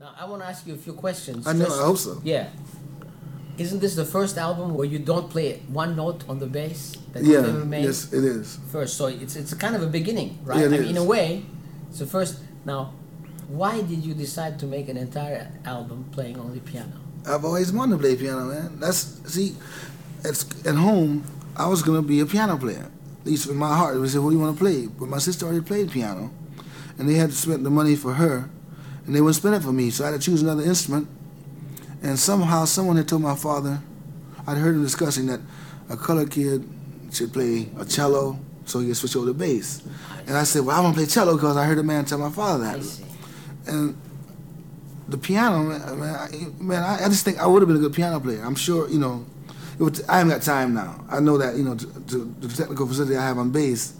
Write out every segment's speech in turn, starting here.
Now, I want to ask you a few questions. I know. I hope so. Yeah. Isn't this the first album where you don't play one note on the bass that Yeah. you've ever made? Yes, it is. First, so it's it's kind of a beginning, right? Yeah, it I mean, in a way, it's the first. Now, why did you decide to make an entire album playing only piano? I've always wanted to play piano, man. That's see, at at home, I was gonna be a piano player. At least in my heart, we said, "What do you want to play?" But my sister already played piano, and they had to spend the money for her, and they wouldn't spend it for me. So I had to choose another instrument. And somehow, someone had told my father, I'd heard him discussing that a colored kid should play a cello so he could switch over to bass. And I said, "Well, I want to play cello because I heard a man tell my father that." And the piano, man, man, I, man, I, just think I would have been a good piano player. I'm sure, you know, it would, I haven't got time now. I know that, you know, to, to, the technical facility I have on bass,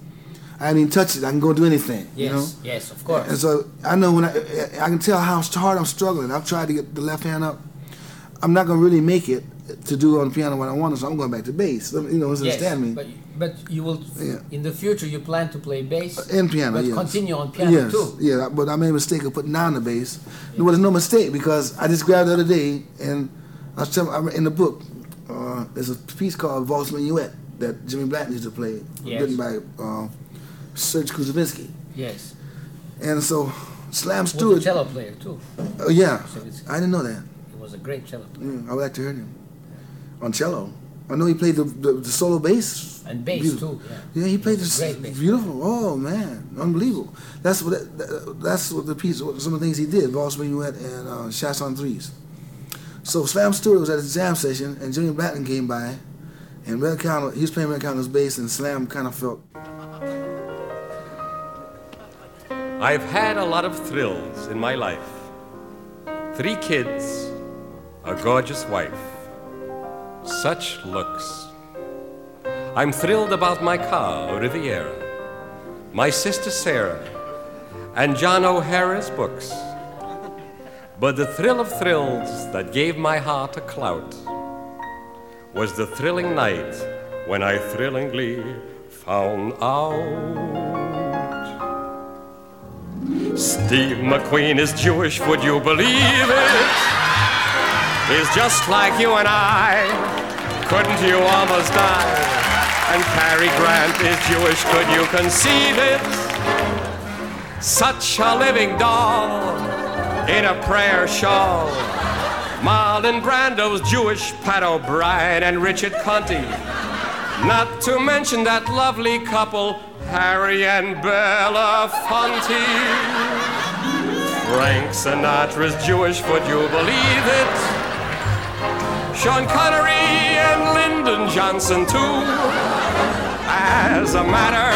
I even touched it. I can go do anything, Yes, you know. yes, of course. And so I know when I, I can tell how hard I'm struggling. I've tried to get the left hand up. I'm not gonna really make it to do on piano what I want, so I'm going back to bass. You know, yes, understand me? but but you will Yeah. in the future you plan to play bass And piano, but yes. continue on piano yes, too. Yeah, but I made a mistake of putting down the bass. Well, there's no mistake because I just grabbed the other day and I was telling, I'm in the book. Uh, there's a piece called Valse Minuet that Jimmy Black used to play, Yes. written by uh, Serge Koussevitzky. Yes, And so Slam was a cello player too. Oh yeah, Kuzavinsky. I didn't know that. He was a great cello player. Mm, I would like to hear him on cello. I know he played the, the, the solo bass. and bass Beautiful. too. Yeah. Yeah, he played this beautiful. Oh man, unbelievable. That's what that, that's what the piece. Some of the things he did. Valse Minuet and uh, Chanson Triste. So Slam Stewart was at his jam session, and Jimmy Blanton came by, and Red Callender, he was playing Red Callender's bass, and Slam kind of felt. I've had a lot of thrills in my life. Three kids, a gorgeous wife, such looks. I'm thrilled about my car, Riviera, my sister Sarah, and John O'Hara's books. But the thrill of thrills that gave my heart a clout was the thrilling night when I thrillingly found out. Steve McQueen is Jewish, would you believe it? He's just like you and I. Couldn't you almost die? And Cary Grant is Jewish, could you conceive it? Such a living doll in a prayer shawl. Marlon Brando's Jewish, Pat O'Brien and Richard Conte. Not to mention that lovely couple, Harry and Bella Belafonte. Frank Sinatra's Jewish, would you believe it? Sean Connery and Lyndon Johnson, too. As a matter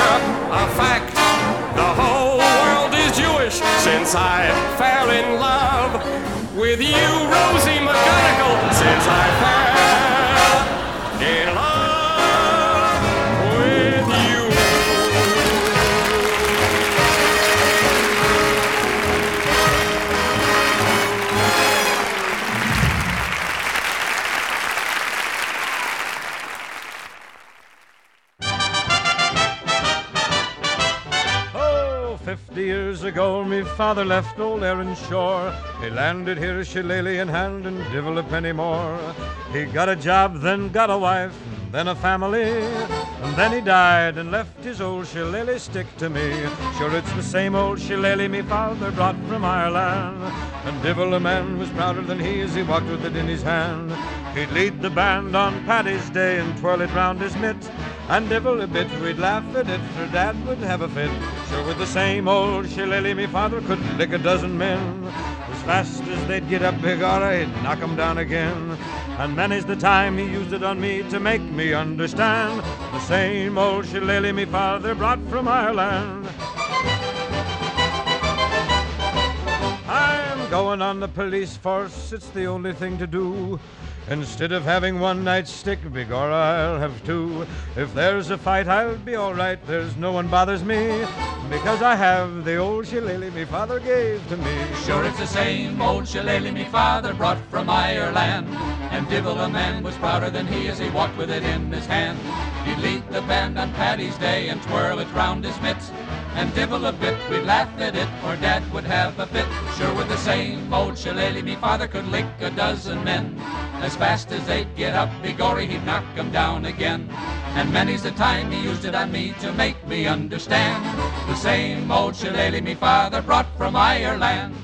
of fact, the whole world is Jewish since I fell in love with you, Rosie McGonagall, since I fell 50 years ago, me father left old Erin Shore. He landed here, shillelagh in hand, and divil a penny more. He got a job, then got a wife, and then a family. And then he died and left his old shillelagh stick to me. Sure, it's the same old shillelagh me father brought from Ireland. And divil a man was prouder than he as he walked with it in his hand. He'd lead the band on Paddy's Day and twirl it round his mitt. And divil a bit we'd laugh at it, for Dad would have a fit. Sure, with the same old shillelagh, me father could lick a dozen men. As fast as they'd get up big he'd knock 'em down again. And many's the time he used it on me to make me understand. The same old shillelagh me father brought from Ireland. I'm going on the police force, it's the only thing to do. Instead of having one night stick, begor I'll have two. If there's a fight, I'll be all right. There's no one bothers me because I have the old shillelagh me father gave to me. Sure, it's the same old shillelagh me father brought from Ireland. And divil a man was prouder than he as he walked with it in his hand. He'd lead the band on Paddy's Day and twirl it round his mitts. And dibble a bit. We'd laugh at it, or Dad would have a fit. Sure, with the same old shillelagh, me father could lick a dozen men. As fast as they'd get up, begory, he'd knock 'em down again. And many's the time he used it on me to make me understand. The same old shillelagh me father brought from Ireland.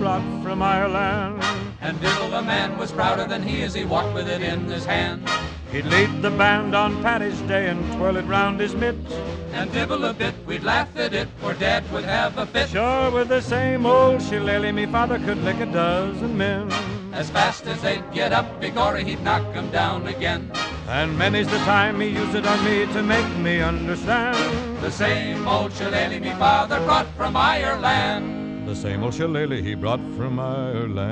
Brought from Ireland. And Diddle the man was prouder than he as he walked with it in his hand. He'd lead the band on Paddy's Day and twirl it round his mitt. And dibble a bit, we'd laugh at it, or Dad would have a fit. Sure, with the same old shillelagh, me father could lick a dozen men. As fast as they'd get up, begory, he'd knock 'em down again. And many's the time he used it on me to make me understand. The same old shillelagh me father brought from Ireland. The same old shillelagh he brought from Ireland.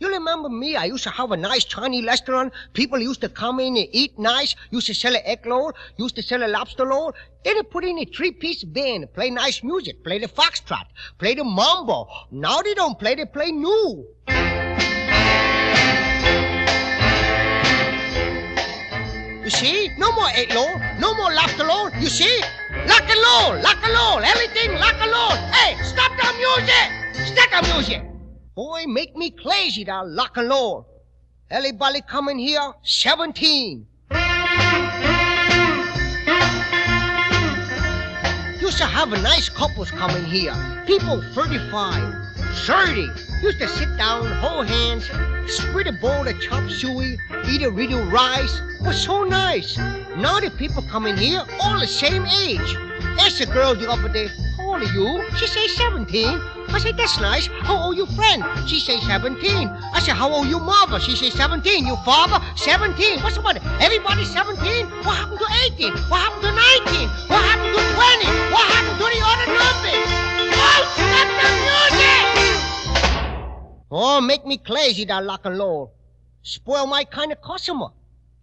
You remember me? I used to have a nice Chinese restaurant. People used to come in and eat nice. Used to sell an egg roll. Used to sell a lobster roll. Then they put in a three-piece band, play nice music, play the foxtrot, play the mambo. Now they don't play, they play new. You see? No more egg roll, no more lobster roll. You see? Lock and roll, lock and roll, everything lock Stop music! Boy, make me crazy, that lock and roll. Everybody coming here, 17. Used to have a nice couples coming here. People 35, 30. Used to sit down, hold hands, spread a bowl of chop suey, eat a little rice. Was so nice. Now the people coming here, all the same age. Ask the girl the other day, old are you? She say 17. I say, that's nice. How old you friend? She say 17. I say, how old you mother? She say 17. You father? 17. What's the matter? Everybody 17? What happened to 18? What happened to 19? What happened to 20? What happened to the other numbers? Oh, stop the music! Oh, make me crazy, that lock and roll. Spoil my kind of customer.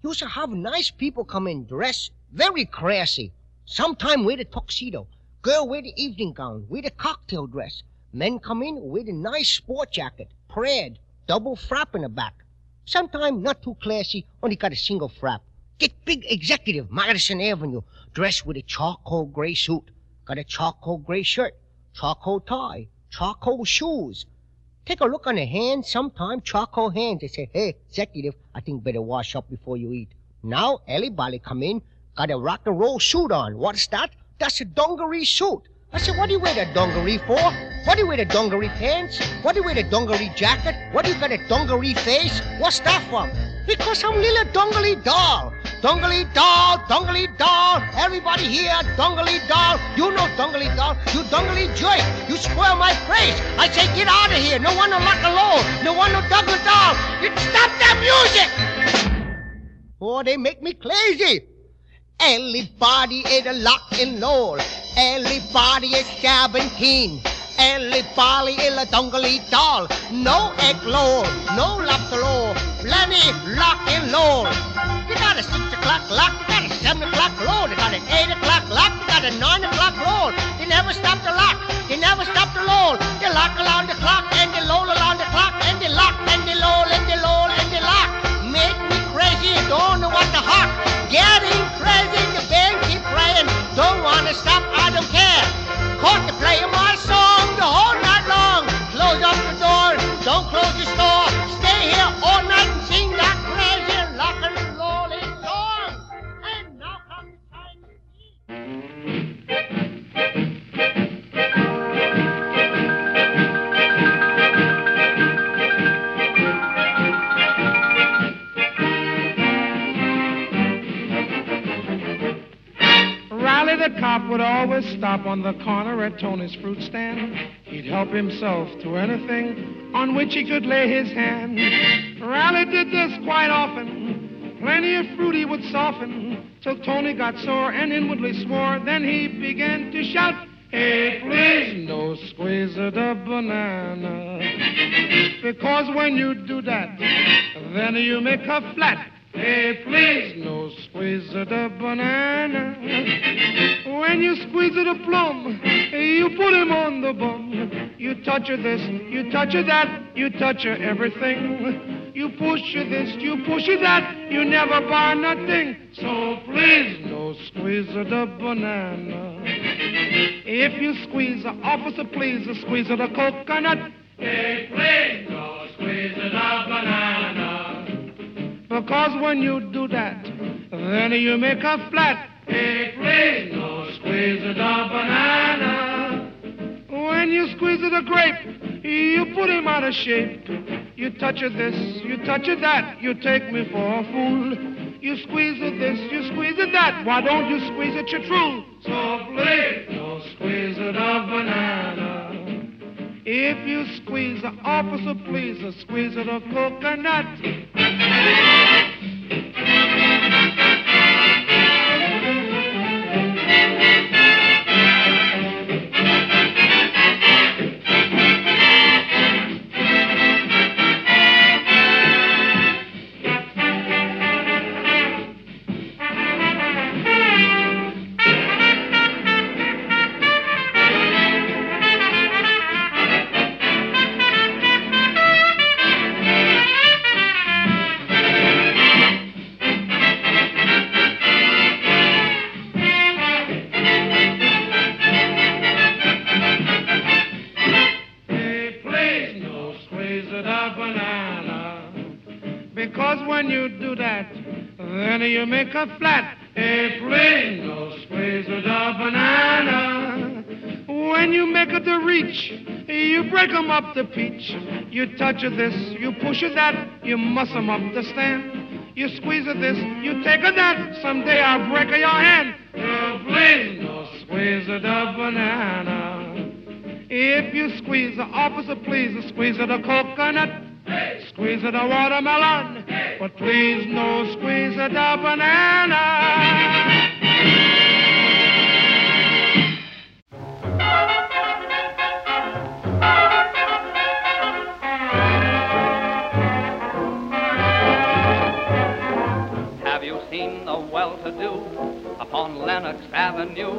Used to have nice people come in dressed very classy. Sometime wear the tuxedo. Girl wear the evening gown, wear the cocktail dress. Men come in with a nice sport jacket, praid, double frap in the back. Sometime not too classy, only got a single frap. Get big executive, Madison Avenue, dressed with a charcoal gray suit. Got a charcoal gray shirt, charcoal tie, charcoal shoes. Take a look on the hands, sometime charcoal hands. They say, hey, executive, I think better wash up before you eat. Now, everybody come in, got a rock and roll suit on. What's that? That's a dungaree suit. I said, what do you wear that dungaree for? What do you wear the dungaree pants? What do you wear the dungaree jacket? What do you got a dungaree face? What's that from? Because I'm little dungaree doll. Dungaree doll, dungaree doll. Everybody here, dungaree doll. You know dungaree doll. You dungaree joy. You spoil my face. I say, get out of here. No one to lock alone. No one to dungaree doll. You stop that music. Oh, they make me crazy. Everybody is a lock and roll. Everybody is 17. Everybody is a dungaree doll. No egg roll, no lobster roll. Plenty lock and roll. You got a 6 o'clock lock, you got a 7 o'clock roll, you got an 8 o'clock lock, you got a 9 o'clock roll. You never stop the lock, you never stop the roll. You lock around the clock and you roll on the corner at Tony's fruit stand. He'd help himself to anything on which he could lay his hand. Riley did this quite often. Plenty of fruit he would soften. till Tony got sore and inwardly swore. Then he began to shout, Hey, please, no squeeze of the banana. Because when you do that, then you make her flat. Hey, please, no squeeze of the banana. When you squeeze of the plum, you put him on the bum. You touch her this, you touch her that, you touch her everything. You push her this, you push her that, you never buy nothing. So please, no squeeze of the banana. If you squeeze the officer, please, the squeeze of the coconut. Hey, please, no squeeze of the banana. Because when you do that, then you make a flat. Hey, please, no squeeze the banana. When you squeeze the grape, you put him out of shape. You touch of this, you touch of that, you take me for a fool. You squeeze it this, you squeeze it that. Why don't you squeeze it your true? So please, no squeeze of the banana. If you squeeze the officer, please, squeeze of the coconut. Touch of this, you push her that, you muss 'em up to stand. You squeeze of this, you take of that, someday I'll break of your hand. Oh, please, no squeeze of the banana. If you squeeze the officer, please squeeze of the coconut, squeeze of the watermelon, but please no squeeze of the banana. Well-to-do upon Lenox Avenue?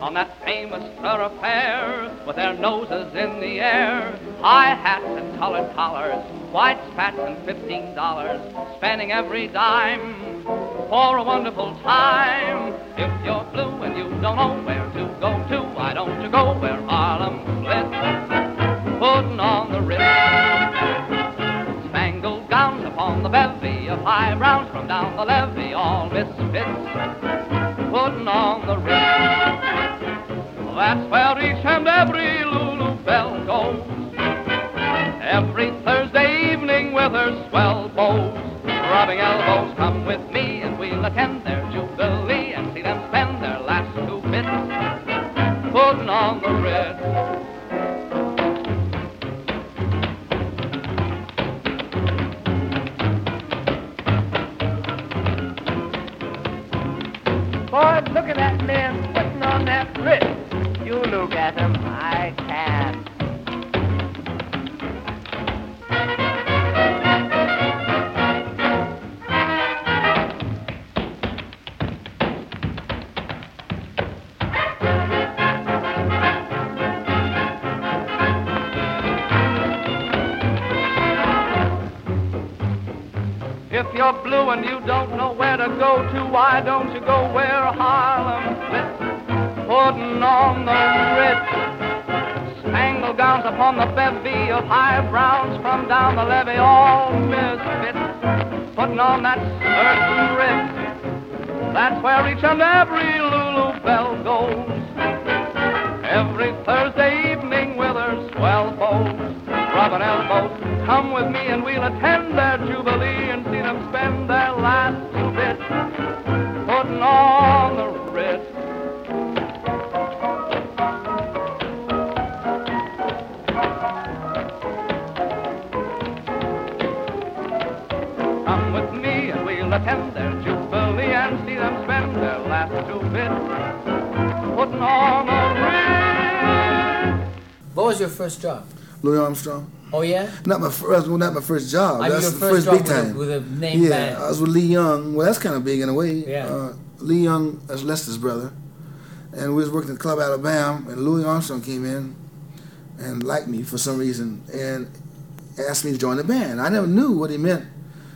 On that famous thoroughfare with their noses in the air, high hats and colored collars, white spats and fifteen dollars, spending every dime for a wonderful time. If you're blue and you don't know where to go to, why don't you go where Harlem splits? Putting on the Ritz upon the bevy of high browns from down the levee, all misfits, putting on the ritz. That's where each and every Lulu Belle goes. Every Thursday evening with her swell bows, rubbing elbows, come with me and we'll attend their jubilee and see them spend their last two bits, putting on the ritz. You look at him, I can't. If you're blue and you don't know where to go to, why don't you go where splits? Putting on the Ritz. Spangled gowns upon the bevy of high browns from down the levee, all misfits. Putting on that certain Ritz. That's where each and every Lulu Belle goes. Every Thursday evening with her swell bows, rubbing elbows. Come with me and we'll attend their first job? Louis Armstrong. Oh yeah. Not my first, well, not my first job. I mean, that's your the first first, big with a- time. with a name yeah, band. I was with Lee Young. Well, that's kind of big in a way. Yeah. Uh, Lee Young, that's Lester's brother, and we was working at Club Alabama, and Louis Armstrong came in and liked me for some reason and asked me to join the band. I never knew what he meant.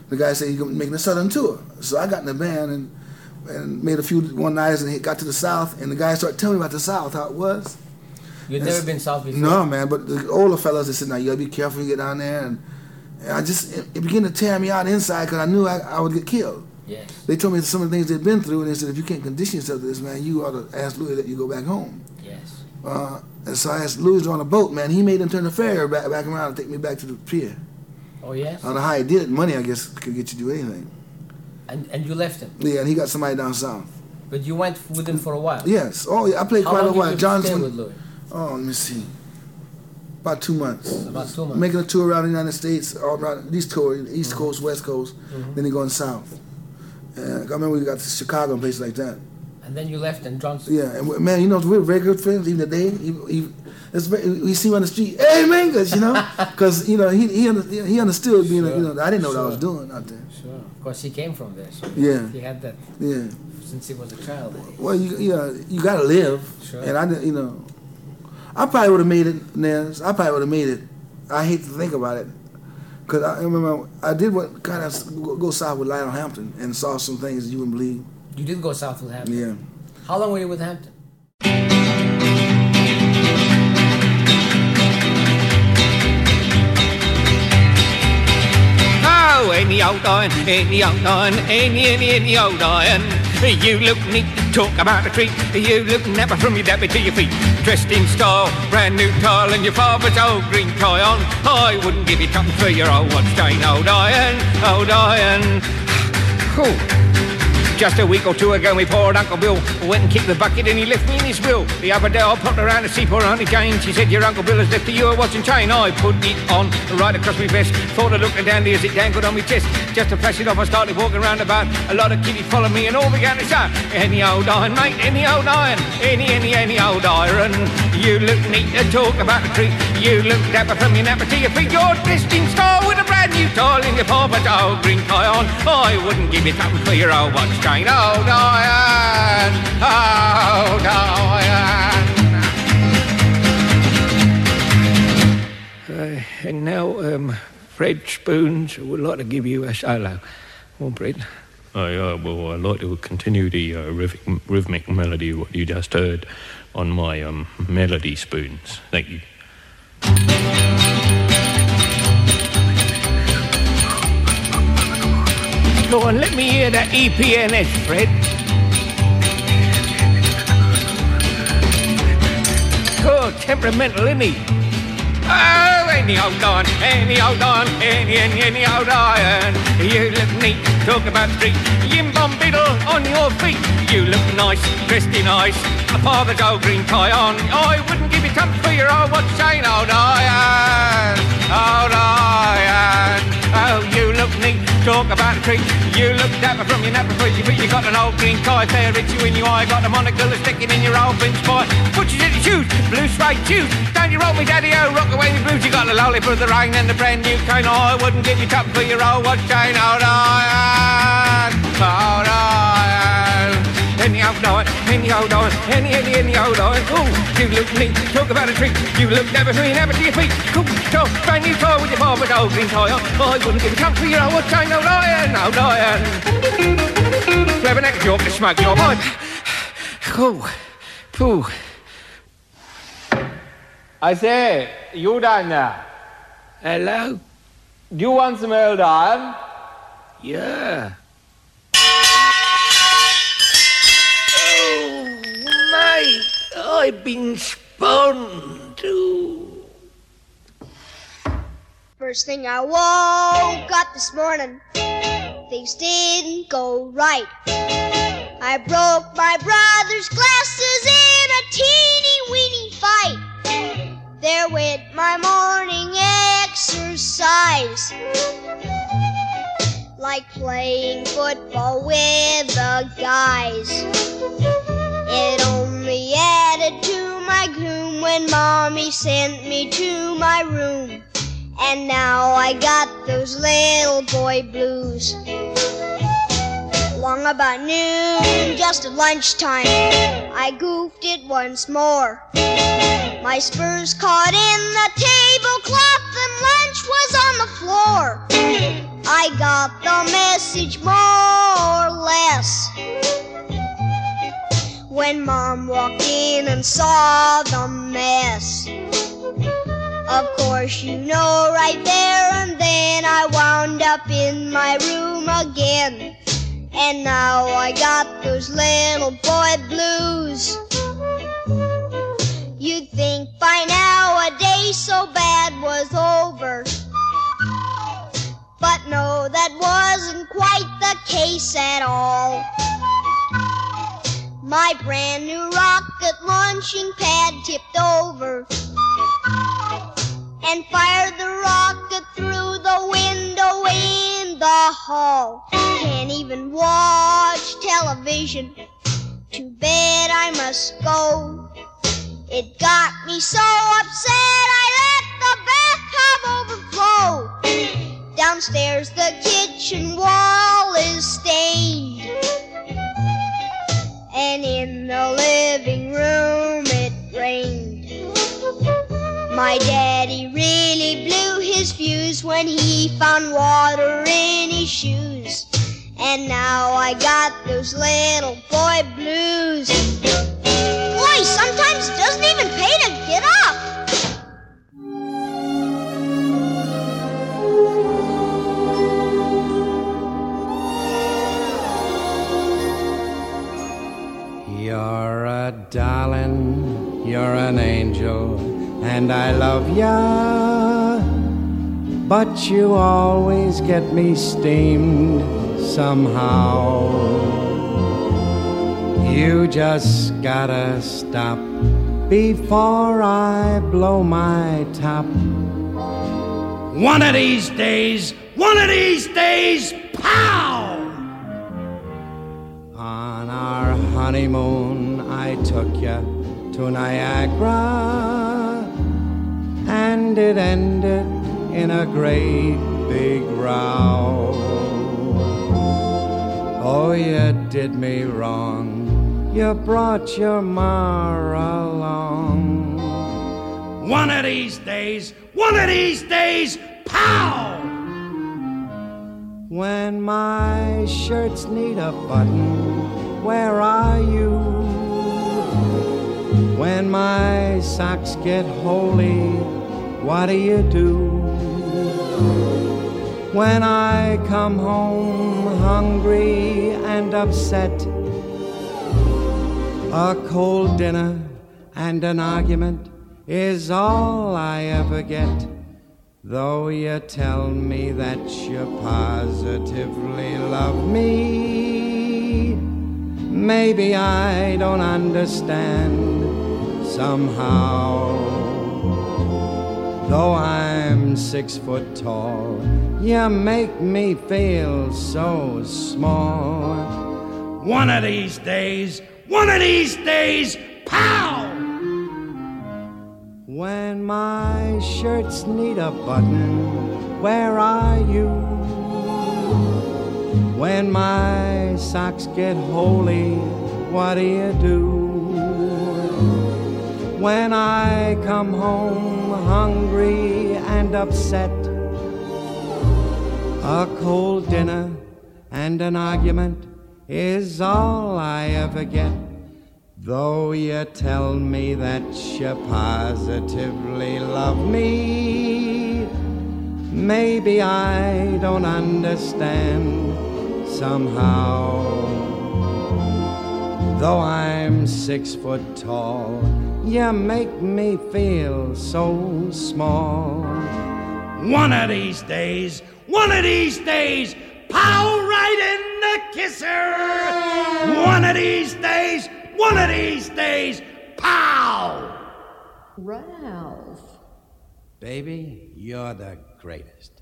The guy said he's gonna making a Southern tour, so I got in the band and and made a few one nights and he got to the South, and the guy started telling me about the South, how it was. And never been south before. No, man. But the older fellas, they said, "Now you gotta be careful when you get down there." And, and I just it, it began to tear me out inside because I knew I, I would get killed. Yes. They told me some of the things they'd been through, and they said, "If you can't condition yourself to this, man, you ought to ask Louis that you go back home." Yes. Uh, and so I asked Louis on a boat, man. He made them turn the ferry back, back around and take me back to the pier. Oh yes. I don't know how he did it. Money, I guess, could get you to do anything. And and you left him, Yeah, and he got somebody down south. but you went with him for a while. Yes. Oh, yeah. I played How quite a while. did you stay Johnson. with Louis? Oh, let me see. About two months. About two months. Making a tour around the United States, all around these tour, East Mm-hmm. Coast, West Coast, then he going south. And I remember we got to Chicago and places like that. And then you left, and Johnson. Yeah, and we- man, you know we're very good friends even today. He, he, it's very, we see him on the street, hey Mingus, you know, because you know he he, under, he understood being, a, you know, I didn't know what I was doing out there. Sure. Of course, he came from there. So Yeah. He had that Yeah, since he was a child. well, you you you gotta live, Sure. and I didn't, you know, I probably would have made it, Nez. I probably would have made it. I hate to think about it, cause I remember I did what kind of go south with Lionel Hampton and saw some things you wouldn't believe. You did go south with Hampton. Yeah. How long were you with Hampton? Oh, any old iron, any old iron, any, any, any old iron. You look neat, talk about a treat. You look napper from your dabby to your feet. Dressed in style, brand new tile, and your father's old green tie on. I wouldn't give you something for your old watch chain, old iron, old iron. Whew. Just a week or two ago, we poor Uncle Bill went and kicked the bucket and he left me in his will. The other day, I popped around to see poor Auntie Jane. She said, Your Uncle Bill has left you a watch and chain. I put it on right across my vest. Thought I looked dandy as it dangled on my chest. Just to flash it off, I started walking round about. A lot of kiddies followed me and all began to shout, Any old iron, mate, any old iron. Any, any, any old iron. You look neat to talk about a treat. You look dapper from your napper to your feet. You're dressed in style with a brand new tile in your papa's old green tie on. I wouldn't give you something for your old watch chain. Old iron, old iron. Uh, and now, um, Fred Spoons would like to give you a solo. Come on, Fred. I, uh, well, I'd like to continue the uh, rhythmic, rhythmic melody what you just heard on my um, melody spoons. Thank you. Go on, let me hear that EPNS, Fred. Oh, temperamental, isn't he? Oh, any old iron, any old iron, any, any, any old iron. You look neat, talk about street. Yim bum biddle on your feet. You look nice, dressed in ice. A father's old green tie on. I wouldn't give you something for your old watch chain, old iron, old iron. Oh, you look neat, talk about the treat. You look dapper from your napper for your feet. You got an old green tie, fair itchy when you eye. Got a monocle that's sticking in your old bench boy. Butchers in your shoes, blue suede shoes. Don't you roll me, daddy, oh, rock away the blues. You got the lollipop of the rain and the brand new cane. I wouldn't give you top for your old watch chain, old iron, old iron. Any old iron, any old iron, any, any, any old iron. Ooh, you look neat, talk about a treat. You look never free, never to your feet. Cool, top, brand new tie with your barber's old green tie on. Oh, I wouldn't give you top for your old watch chain, old iron, old iron. Clever neck joke to smoke your pipe. Cool, pooh. I say, you down there. Hello? Do you want some old iron? Yeah. I've been spun too. First thing I woke up this morning, things didn't go right. I broke my brother's glasses in a teeny weeny fight. There went my morning exercise. Like playing football with the guys. It only added to my gloom when mommy sent me to my room. And now I got those little boy blues. Long about noon, just at lunchtime, I goofed it once more. My spurs caught in the tablecloth walked in and saw the mess. Of course, you know right there and then I wound up in my room again. And now I got those little boy blues. You'd think by now a day so bad was over. But no, that wasn't quite the case at all. My brand new rocket launching pad tipped over and fired the rocket through the window in the hall. Can't even watch television. To bed I must go. It got me so upset I let the bathtub overflow. Downstairs the kitchen wall is stained. And in the living room it rained. My daddy really blew his fuse when he found water in his shoes. And now I got those little boy blues. Boy, sometimes doesn't even You're darling, you're an angel, and I love ya. But you always get me steamed somehow. You just gotta stop before I blow my top. One of these days, one of these days, pow! On our honeymoon, took you to Niagara, and it ended in a great big row. Oh, you did me wrong. You brought your mar along. One of these days, one of these days, pow! When my shirts need a button, where are you? When my socks get holy, what do you do? When I come home hungry and upset, a cold dinner and an argument is all I ever get. Though you tell me that you positively love me, maybe I don't understand somehow. Though I'm six foot tall, you make me feel so small. One of these days, one of these days, pow! When my shirts need a button, where are you? When my socks get holy, what do you do? When I come home hungry and upset, a cold dinner and an argument is all I ever get. Though you tell me that you positively love me, maybe I don't understand somehow. Though I'm six foot tall, you make me feel so small. One of these days, one of these days, pow right in the kisser. One of these days, one of these days, pow! Ralph. Baby, you're the greatest.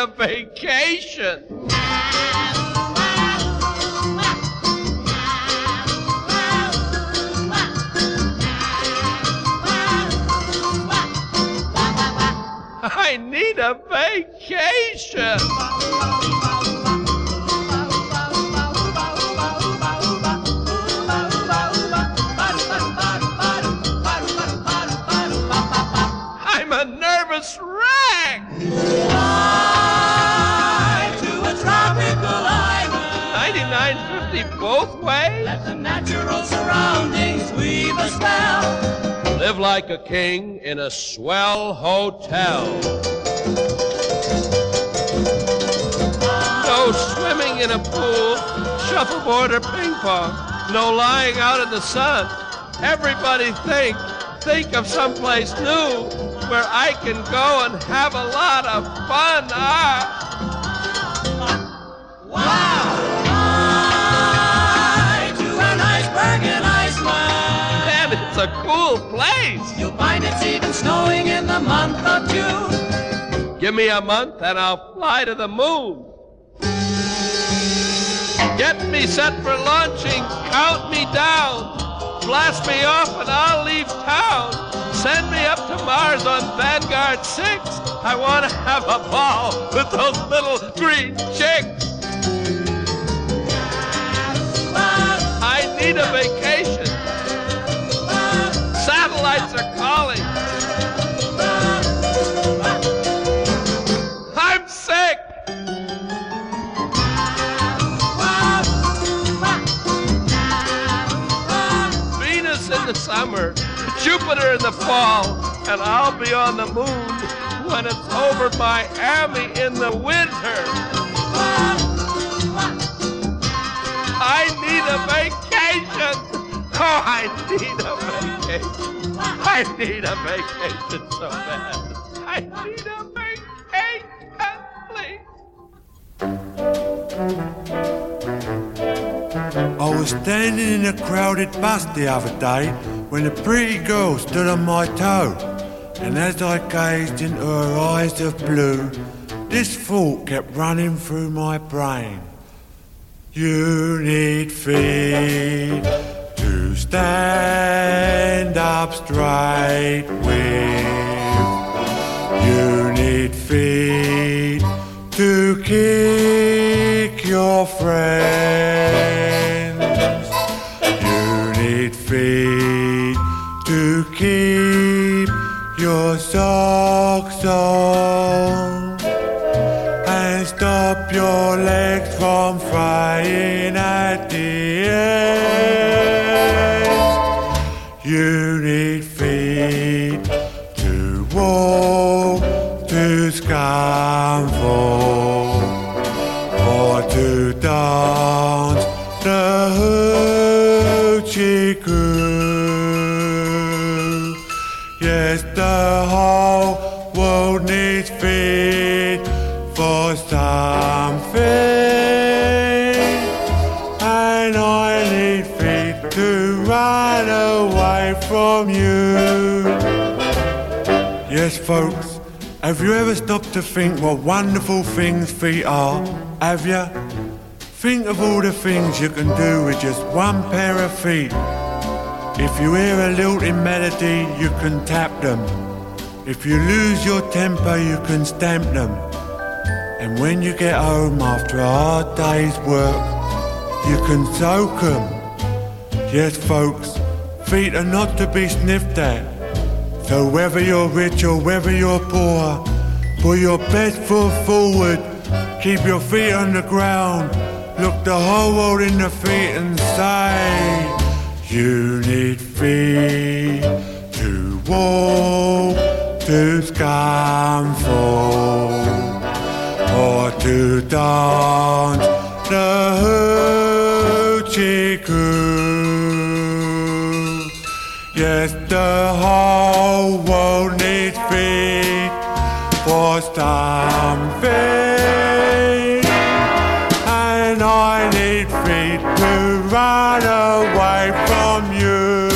A vacation. King in a swell hotel. No swimming in a pool, shuffleboard or ping pong. No lying out in the sun. Everybody think, think of someplace new where I can go and have a lot of fun. Ah. Cool place. You'll find it's even snowing in the month of June. Give me a month and I'll fly to the moon. Get me set for launching, count me down. Blast me off and I'll leave town. Send me up to Mars on Vanguard 6. I want to have a ball with those little green chicks. I need a vacation. Satellites are calling. I'm sick. Venus in the summer, Jupiter in the fall, and I'll be on the moon when it's over Miami in the winter. I need a vacation. Oh, I need a vacation. I need a vacation so bad. I need a vacation, please. I was standing in a crowded bus the other day when a pretty girl stood on my toe. And as I gazed into her eyes of blue, this thought kept running through my brain. You need feet to stand up straight with. You need feet to kick your friends. You need feet to keep your socks on and stop your legs from frying Yes, folks, have you ever stopped to think what wonderful things feet are? Have you? Think of all the things you can do with just one pair of feet. If you hear a lilting melody, you can tap them. If you lose your temper, you can stamp them. And when you get home after a hard day's work, you can soak them. Yes, folks, feet are not to be sniffed at. So whether you're rich or whether you're poor, put your best foot forward, keep your feet on the ground, look the whole world in the feet and say, you need feet to walk to Scunthorpe or to dance the hoochie. Yes, the whole for something, and I need feet to run away from you.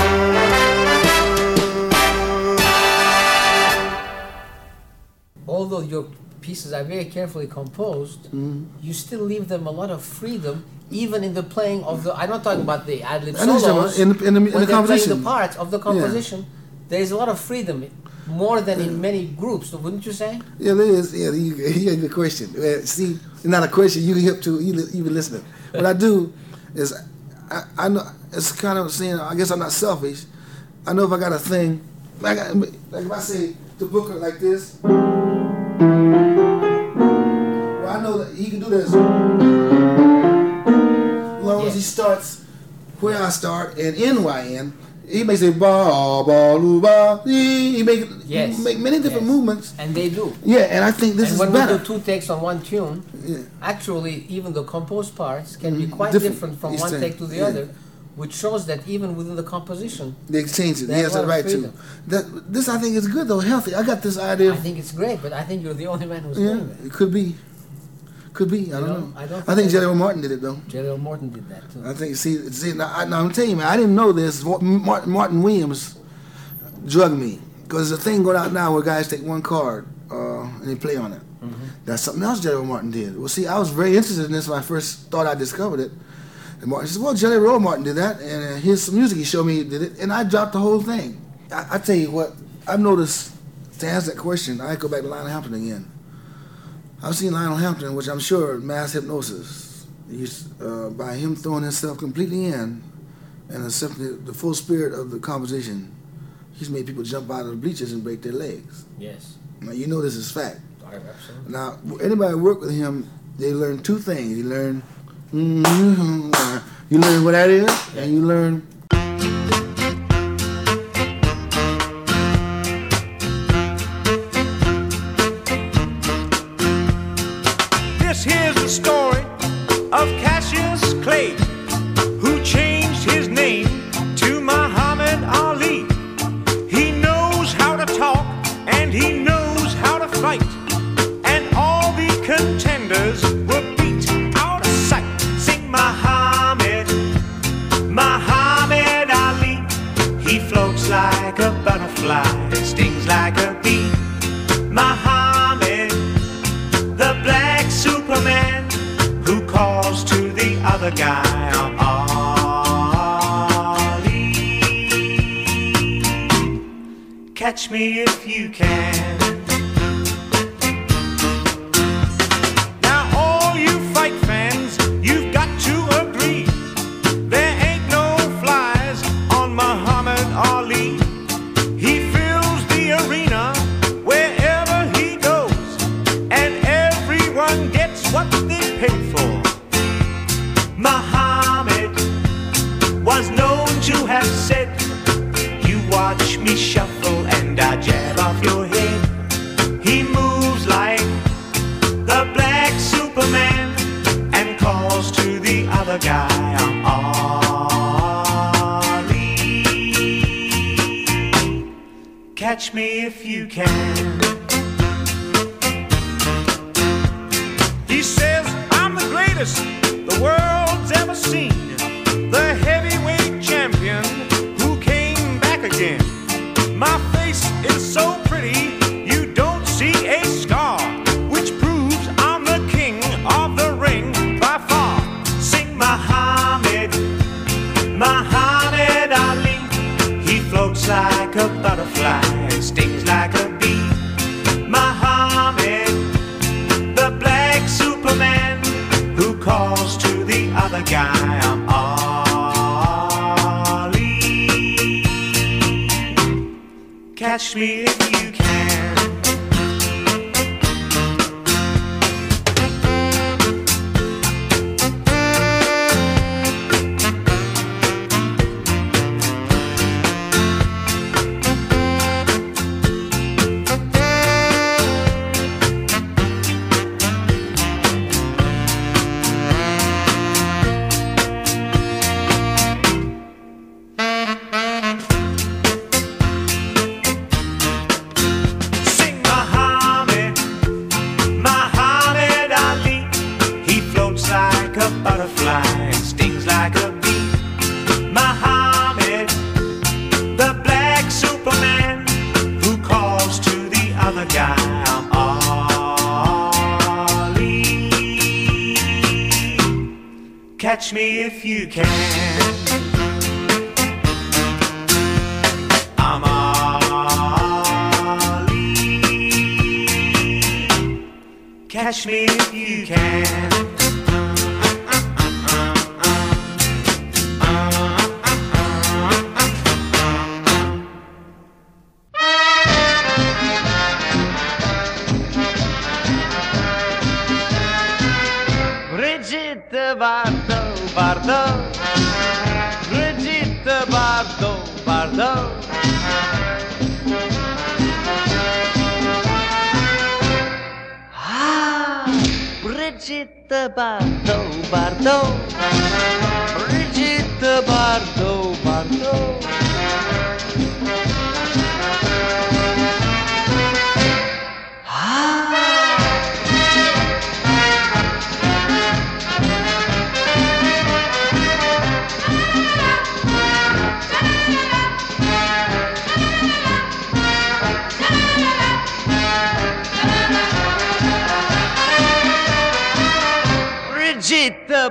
Although your pieces are very carefully composed, Mhm. you still leave them a lot of freedom, even in the playing of the. I'm not talking about the ad lib solos. what you're talking about. In the- in the- in the composition. the parts of the Yeah. composition, there is a lot of freedom, more than in many groups, wouldn't you say? Yeah, there is. Yeah, you, you got a question. Well, see, not a question. You hip to you. You been listening. What I do is, I, I know it's kind of saying. I guess I'm not selfish. I know if I got a thing, like, I, like if I say the book like this, well, I know that he can do this. As long as he starts where I start and end where I end. He may say ba ba lu ba. He make Yes. make many different movements. And they do. Yeah, and I think this and is when better. we do two takes on one tune, actually, even the composed parts can be quite Mm-hmm. Different. different, from one take to the yeah. other, which shows that even within the composition, They exchange it. Yes, a that's right too. That this I think is good though, healthy. I got this idea. I think it's great. But I think you're the only man who's yeah, doing that. it could be, could be. I don't know, know. I don't I think think- Jerry Martin did it though. Jelly Roll Morton did that too. I think. See, see. Now, I, I'm telling you, man. I didn't know this. Martin, Martin Williams drugged me because there's a thing going out now where guys take one card uh, and they play on it. That's something else Jelly Roll Morton did. Well, see, I was very interested in this when I first thought I discovered it. And Martin says, "Well, Jelly Roll Morton did that, and uh, here's some music he showed me he did it, and I dropped the whole thing." I, I tell you what, I've noticed to answer that question, I go back to Lionel Hampton again. I've seen Lionel Hampton, which I'm sure mass hypnosis, uh, by him throwing himself completely in and accepting the full spirit of the composition, he's made people jump out of the bleachers and break their legs. Yes. Now you know this is fact. Absolutely. Now anybody work with him, they learn two things. You learn, mm, you learn what that is, and you learn.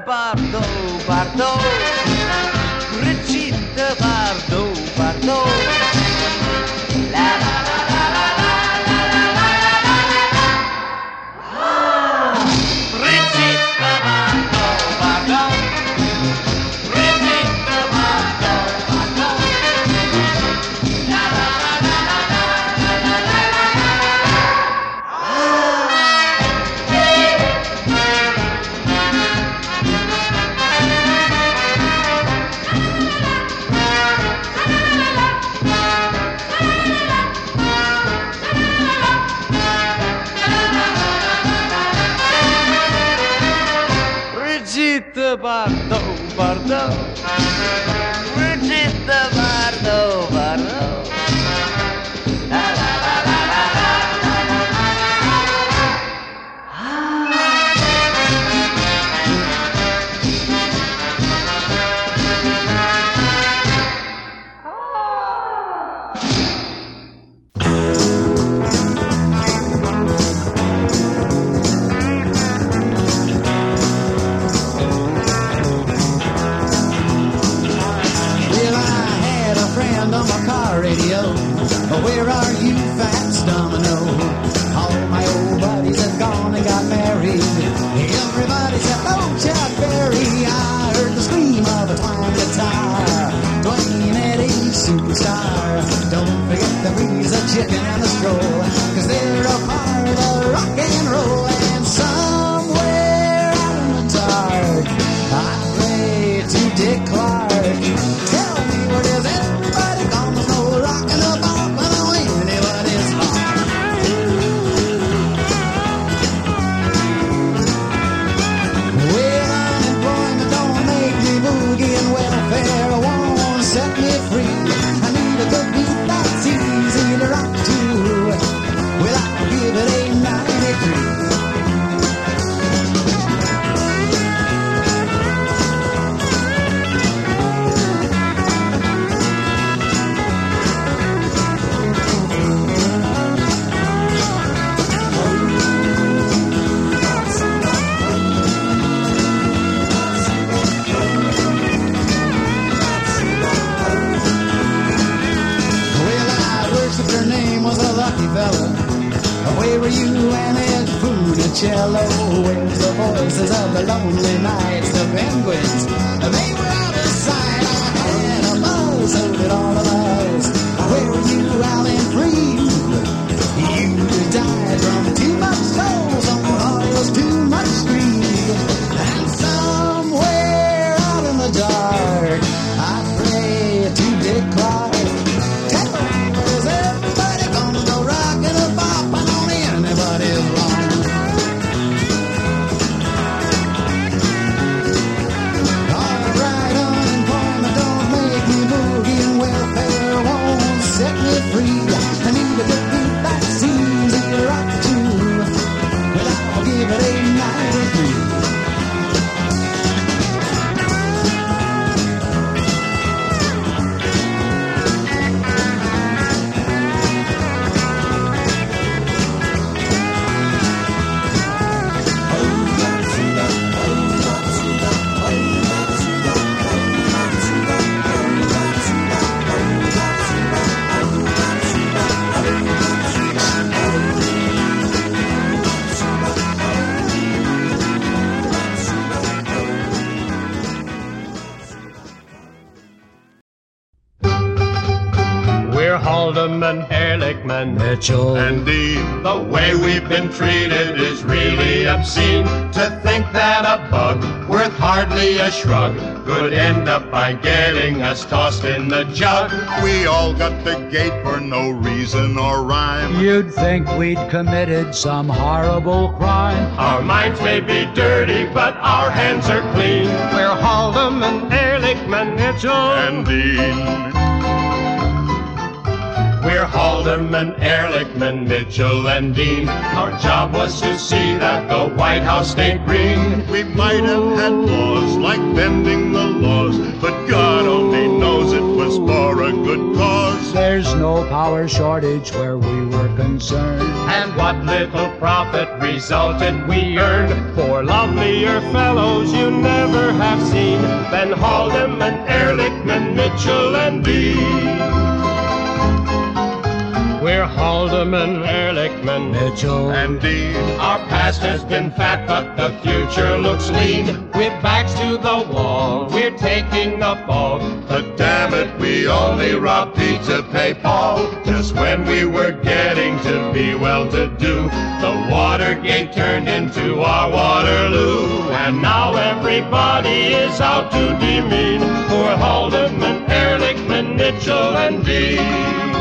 parto, parto. Ehrlichman, Mitchell, and The way we've been treated is really obscene. To think that a bug worth hardly a shrug could end up by getting us tossed in the jug. We all got the gate for no reason or rhyme. You'd think we'd committed some horrible crime. Our minds may be dirty, but our hands are clean. We're Haldeman, Ehrlichman, Mitchell, and Dean. We're Haldeman, Ehrlichman, Mitchell, and Dean. Our job was to see that the White House stayed green. We might have had laws like bending the laws, but God only knows it was for a good cause. There's no power shortage where we were concerned. And what little profit resulted we earned for lovelier fellows you never have seen than Haldeman, Ehrlichman, Mitchell, and Dean. We're Haldeman, Ehrlichman, Mitchell, and Dean. Our past has been fat, but the future looks lean. With backs to the wall, we're taking the fall. But damn it, we only robbed Pete to pay Paul. Just when we were getting to be well-to-do, the Watergate turned into our Waterloo. And now everybody is out to demean poor Haldeman, Ehrlichman, Mitchell, and Dean.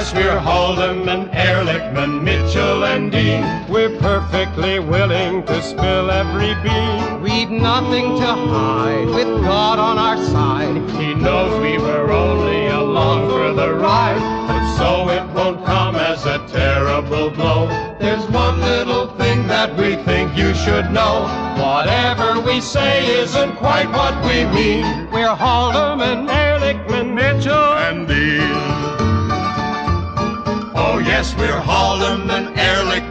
Yes, we're Haldeman, Ehrlichman, Mitchell, and Dean. We're perfectly willing to spill every bean. We've nothing to hide with God on our side. He knows we were only along for the ride, but so it won't come as a terrible blow. There's one little thing that we think you should know. Whatever we say isn't quite what we mean. We're Haldeman, Ehrlichman,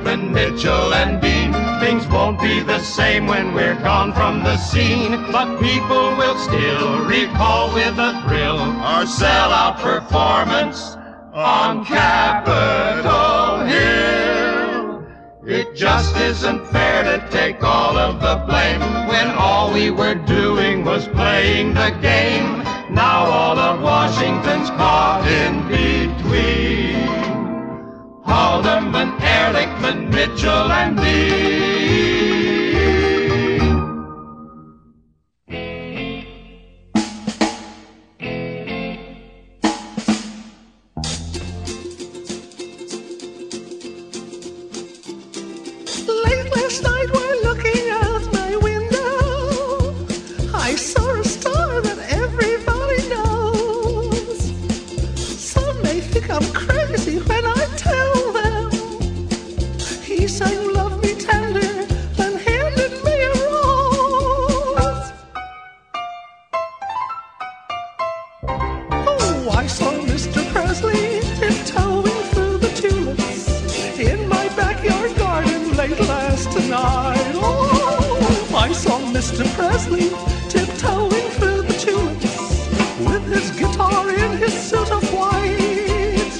Ehrlichman, Mitchell, and Dean. Things won't be the same when we're gone from the scene, but people will still recall with a thrill our sellout performance on Capitol Hill. It just isn't fair to take all of the blame when all we were doing was playing the game. Now all of Washington's caught in between. Haldeman, Ehrlichman, Mitchell, and Dean. Mr. Presley tiptoeing through the tulips with his guitar in his suit of white.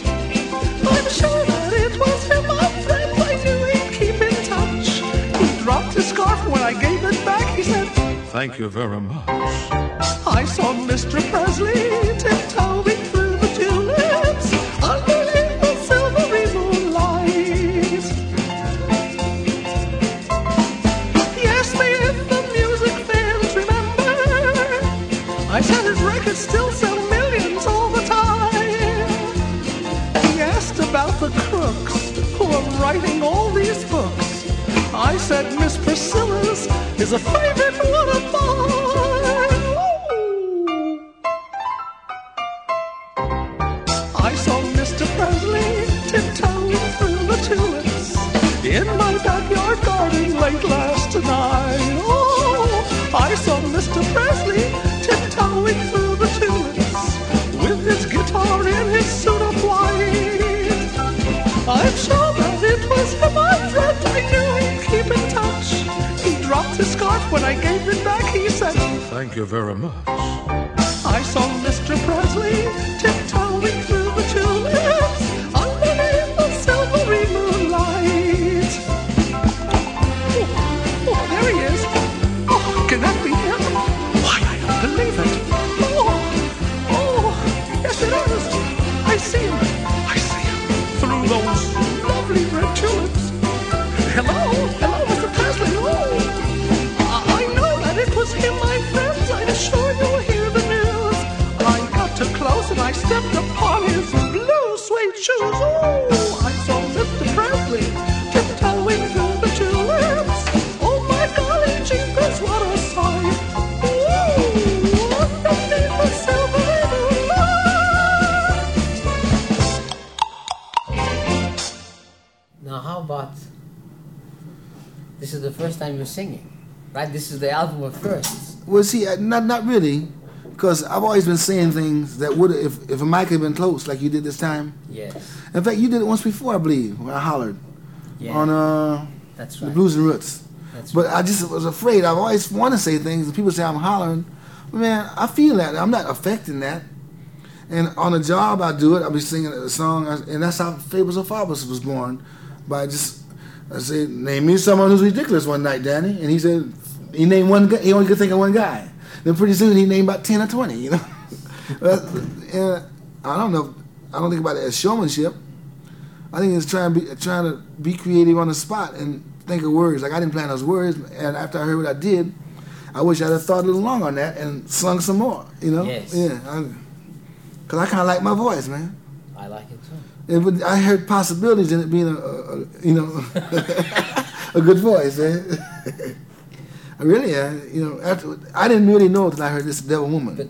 I'm sure that it was him, my friend. I knew he'd keep in touch. He dropped his scarf when I gave it back. He said, Thank you very much. I saw Mr. Presley is a favorite Thank you very much. I saw Mr. Presley this is the first time you're singing, right? This is the album of firsts. Well, see, not not really, because I've always been saying things that would if if a mic had been close like you did this time. Yes. In fact, you did it once before, I believe, when I hollered Yeah. on uh That's right. the blues and roots. That's right but I just was afraid. I've always want to say things, and people say I'm hollering. But man, I feel that. I'm not affecting that. And on a job, I do it. I'll be singing a song, and that's how Fables of Faubus was born. By just, I said, name me someone who's ridiculous one night, Danny. And he said, he named one guy. He only could think of one guy. Then pretty soon he named about ten or twenty. You know, But, and I don't know. I don't think about it as showmanship. I think it's trying to be trying to be creative on the spot and think of words. Like I didn't plan those words, and after I heard what I did, I wish I'd have thought a little longer on that and sung some more. You know? Yes. Yeah. Because I, kind of like my voice, man. I like it too. It would, I heard possibilities in it being a, a, a you know a good voice, man. Eh? I really, I, you know, after I didn't really know until I heard this Devil Woman. But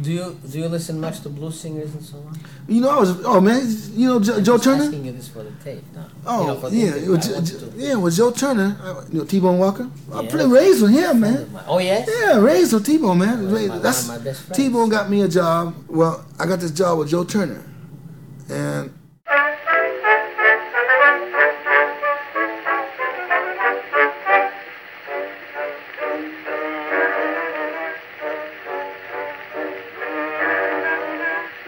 Do you do you listen much to blues singers and so on? you know, I was oh man, you know Joe, I'm Joe Turner. Asking you this for the tape. No. Oh you know, the yeah, was, Jo- yeah, with Joe Turner, I, you know T-Bone Walker. I played raised with him, man. Oh yes. Yeah, raised with T-Bone, man. One of my- That's of my best friends. T-Bone got me a job. Well, I got this job with Joe Turner, and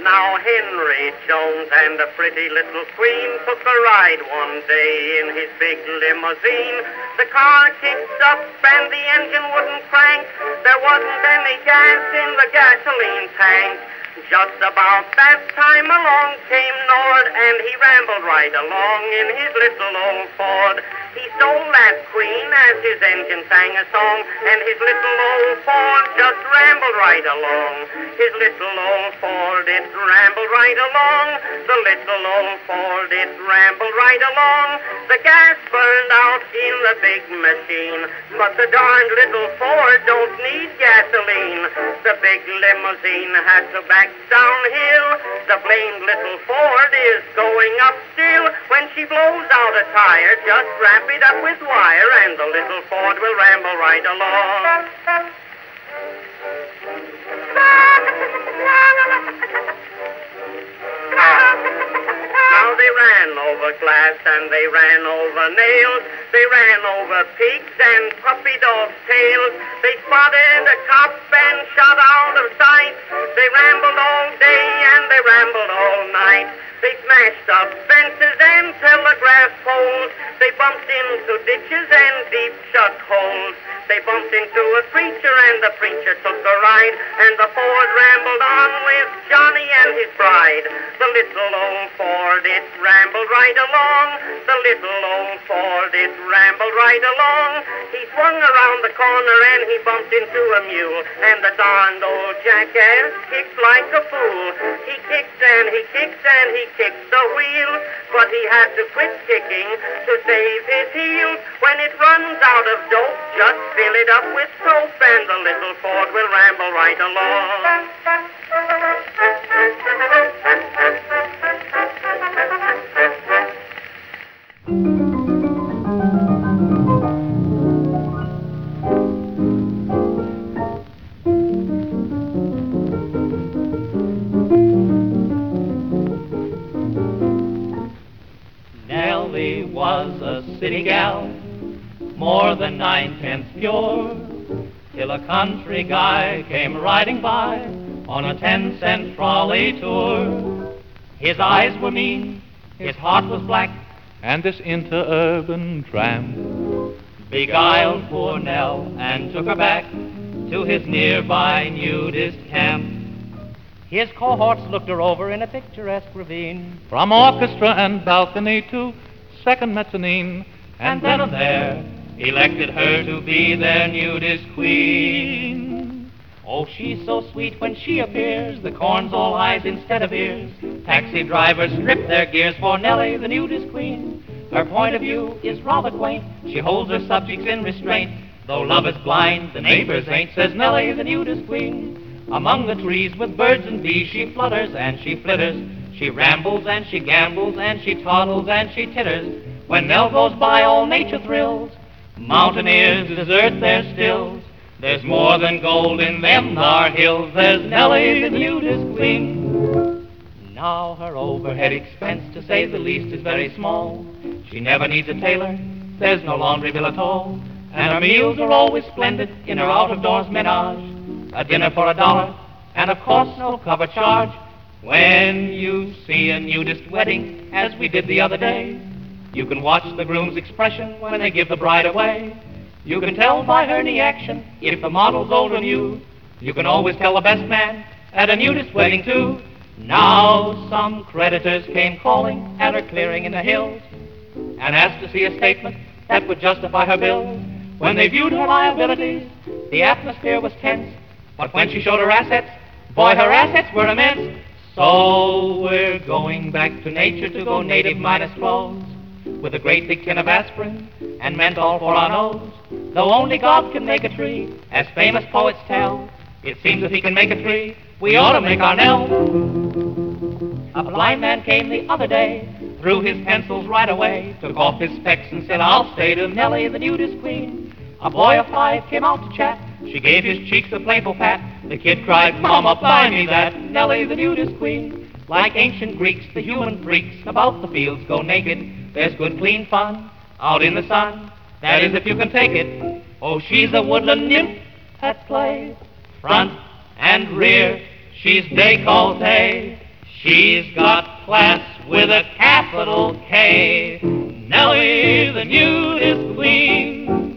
Now Henry Jones and the pretty little queen took a ride one day in his big limousine. The car kicked up and the engine wouldn't crank. There wasn't any gas in the gasoline tank. Just about that time along came Nord and he rambled right along in his little old Ford. He stole that queen as his engine sang a song and his little old Ford just rambled right along. His little old Ford it rambled right along. The little old Ford it rambled right along. The gas burned out in the big machine, but the darned little Ford don't need gasoline. The big limousine had to back downhill. The blamed little Ford is going up still. When she blows out a tire, just wrap it up with wire, and the little Ford will ramble right along. Now they ran over glass and they ran over nails. They ran over pigs and puppy dogs' tails. They spotted a cop and shot out of sight. They rambled all day and they rambled all night. They smashed up fences and telegraph poles. They bumped into ditches and deep shut holes. They bumped into a preacher and the preacher took a ride. And the Ford rambled on with Johnny and his bride. The little old Ford, it rambled right along. The little old Ford, it rambled right along. He swung around the corner and he bumped into a mule. And the darned old jackass kicked like a fool. He kicked and he kicked and he kicked the wheel. But he had to quit kicking to save his heels. When it runs out of dope, just fill it up with soap and the little Ford will ramble right along. Nellie more than nine tenths pure, till a country guy came riding by on a ten cent trolley tour. His eyes were mean, his heart was black, and this interurban tramp beguiled poor Nell and took her back to his nearby nudist camp. His cohorts looked her over in a picturesque ravine. from orchestra and balcony to second mezzanine, and then and there elected her to be their nudist queen. Oh, she's so sweet when she appears. The corn's all eyes instead of ears. Taxi drivers strip their gears for Nellie, the nudist queen. Her point of view is rather quaint. She holds her subjects in restraint. Though love is blind, the neighbors ain't, says Nellie, the nudist queen. Among the trees with birds and bees she flutters and she flitters. She rambles and she gambles and she toddles and she titters. When Nell goes by, all nature thrills. Mountaineers desert their stills. There's more than gold in them thar hills. There's Nellie, the nudist queen. Now her overhead expense, to say the least, is very small. She never needs a tailor. There's no laundry bill at all. And her meals are always splendid in her out-of-doors menage. A dinner for a dollar, and of course no cover charge. When you see a nudist wedding, as we did the other day, you can watch the groom's expression when they give the bride away. You can tell by her knee action if the model's old or new. You can always tell the best man at a nudist wedding too. Now some creditors came calling at her clearing in the hills and asked to see a statement that would justify her bills. When they viewed her liabilities, the atmosphere was tense. But when she showed her assets, boy, her assets were immense. So we're going back to nature to go native minus clothes with a great big tin of aspirin and menthol for our nose. Though only God can make a tree, as famous poets tell, it seems if he can make a tree, we ought to make our Nell. A blind man came the other day, threw his pencils right away, took off his specs and said, I'll stay to Nellie, the nudist queen. A boy of five came out to chat. She gave his cheeks a playful pat. The kid cried, Mama, buy me that. Nellie, the nudist queen. Like ancient Greeks, the human freaks about the fields go naked. There's good, clean fun out in the sun. That is, if you can take it. Oh, she's a woodland nymph at play. Front and rear, she's décolleté. She's got class with a capital K. Nellie, the nudist queen.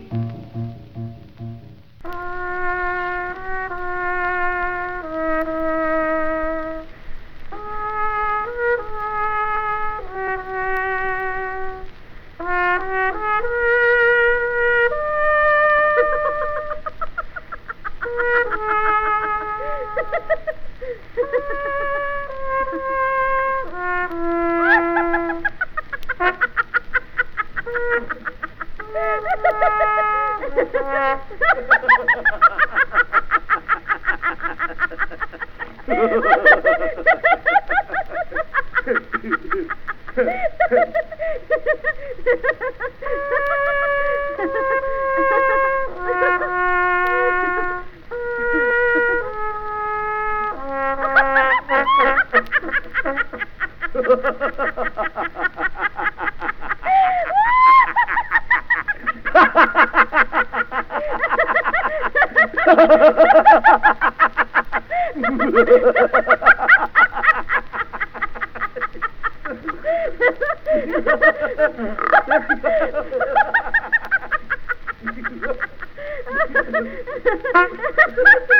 Ha ha ha ha ha!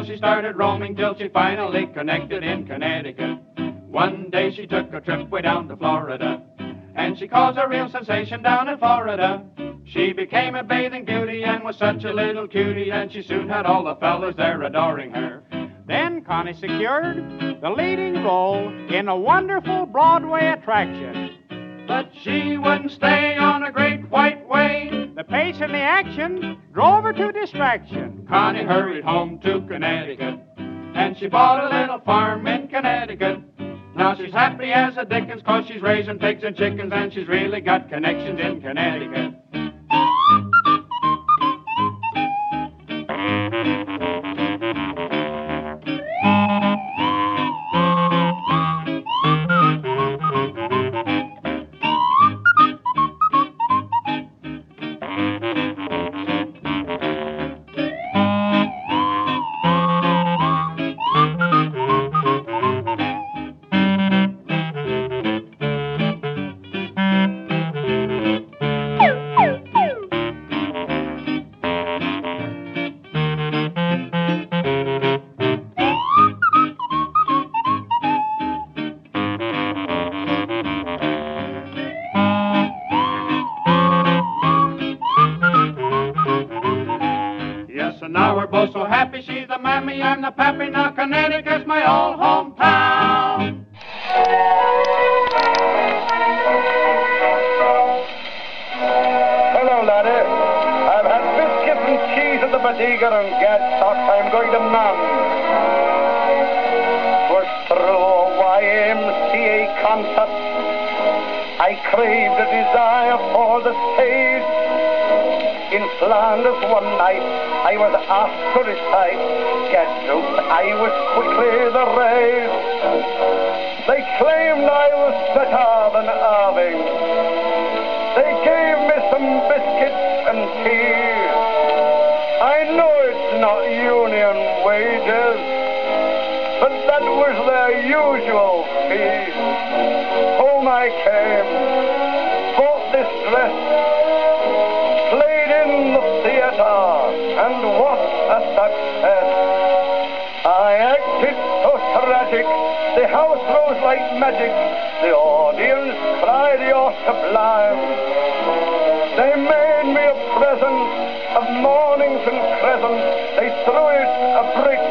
Girl she started roaming till she finally connected in Connecticut. One day she took a trip way down to Florida, and she caused a real sensation down in Florida. She became a bathing beauty and was such a little cutie, and she soon had all the fellas there adoring her. Then Connie secured the leading role in a wonderful Broadway attraction. But she wouldn't stay on a great white way. The pace and the action drove her to distraction. Connie hurried home to Connecticut, and she bought a little farm in Connecticut. Now she's happy as a dickens cause she's raising pigs and chickens and she's really got connections in Connecticut. In Flanders one night, I was asked to recite. Gadzooks, I was quickly the rave. They claimed I was better than Irving. They gave me some biscuits and tea. I know it's not union wages, but that was their usual fee. Home I came, bought this dress, in the theater, and what a success. I acted so tragic, the house rose like magic, the audience cried, you're sublime. They made me a present of mornings and crescents, they threw it a brick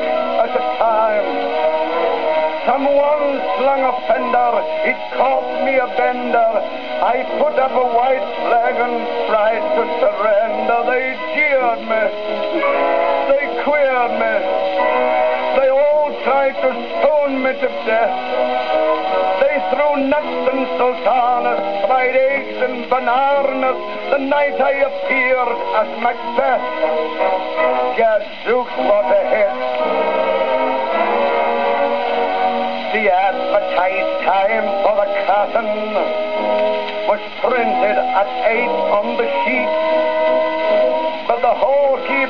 at a time. Someone slung a fender, it caught me a bender. I put up a white flag and tried to surrender. They jeered me, they queered me, they all tried to stone me to death. They threw nuts and sultanas, fried eggs and bananas the night I appeared as Macbeth. Gadzooks, what a hit. The advertised time for the curtain was printed at eight on the sheet.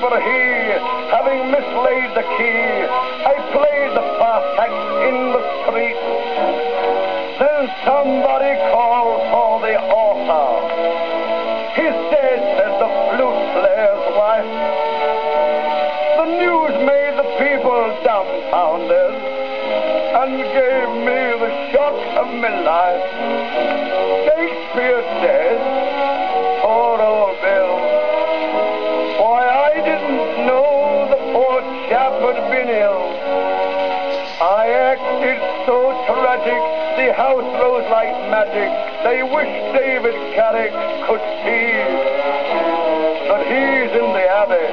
But he, having mislaid the key, I played the fast act in the street. Then somebody called for the author. He's dead, says the flute player's wife. The news made the people dumbfounded and gave me the shock of my life. Shakespeare dead, the poor been ill. I acted so tragic, the house rose like magic. They wish David Garrick could see. But he's in the abbey.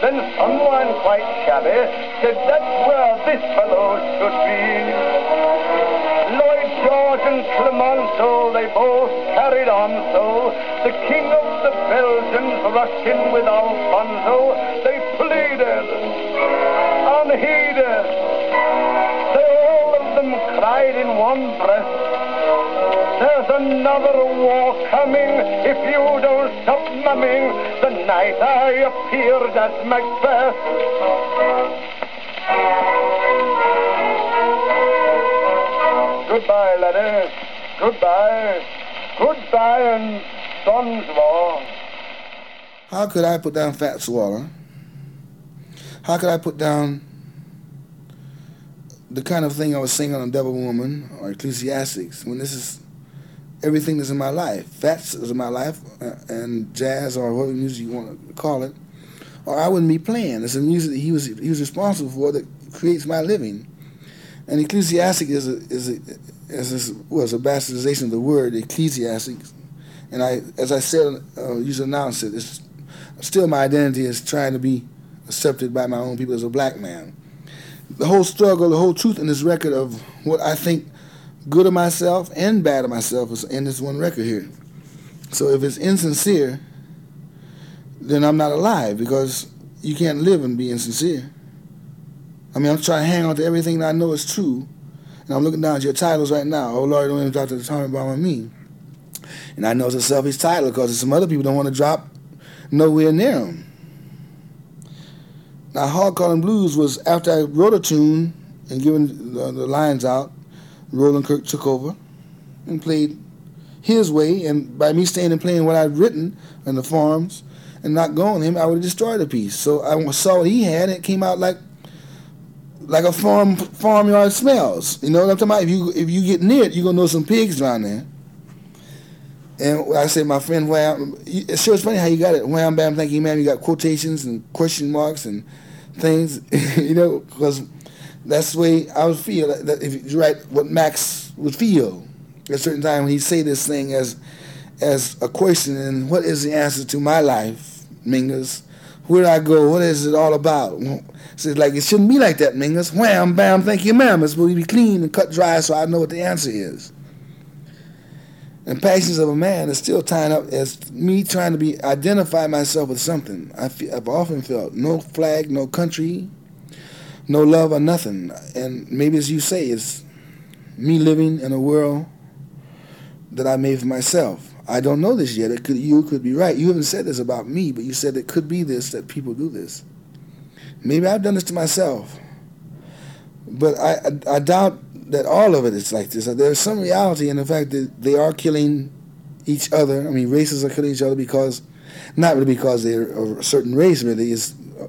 Then someone quite shabby said that's where this fellow should be. Lloyd George and Clemenceau, they both carried on so. The king of the Belgians rushed in with Alfonso. They pleaded, unheeded. They all of them cried in one breath. There's another war coming if you don't stop mumming the night I appeared as Macbeth. Goodbye, laddie. Goodbye. Goodbye and sons war. How could I put down Fats Waller? How could I put down the kind of thing I was singing on Devil Woman or Ecclusiastics when this is everything that's in my life? Fats is in my life uh, and jazz or whatever music you want to call it. Or I wouldn't be playing. It's a music that he was he was responsible for that creates my living. And ecclesiastic is a, is a, was a bastardization of the word ecclesiastic. And I, as I said, uh, used to announce it, it's still my identity is trying to be accepted by my own people as a black man. The whole struggle, the whole truth in this record of what I think good of myself and bad of myself is in this one record here. So if it's insincere, then I'm not alive because you can't live and be insincere. I mean, I'm trying to hang on to everything that I know is true. And I'm looking down at your titles right now. Oh, Lord, don't even drop the Tommy Bomb on me. And I know it's a selfish title because some other people don't want to drop nowhere near them. Now, Hog Calling Blues was after I wrote a tune and given the, the lines out, Roland Kirk took over and played his way. And by me staying and playing what I'd written in the forms and not going him, I would have destroyed the piece. So I saw what he had, and it came out like like a farm farmyard smells. You know what I'm talking about? If you if you get near it, you're gonna know some pigs around there. And I said, my friend Wham, it's sure it's funny how you got it. Wham, bam, thank you, ma'am. You got quotations and question marks and things, you know, because that's the way I would feel. That if you write what Max would feel at a certain time when he say this thing as as a question, and what is the answer to my life, Mingus? Where do I go? What is it all about? So it's like it shouldn't be like that, Mingus. Wham, bam, thank you, ma'am. It's supposed to be clean and cut dry, so I know what the answer is. And passions of a man is still tying up as me trying to be identify myself with something. I feel, I've often felt no flag, no country, no love or nothing. And maybe as you say, it's me living in a world that I made for myself. I don't know this yet. It could you could be right. You haven't said this about me, but you said it could be this that people do this. Maybe I've done this to myself, but I I, I doubt that all of it is like this. There's some reality in the fact that they are killing each other. I mean, races are killing each other because, not really because they're a certain race. Really, it's uh,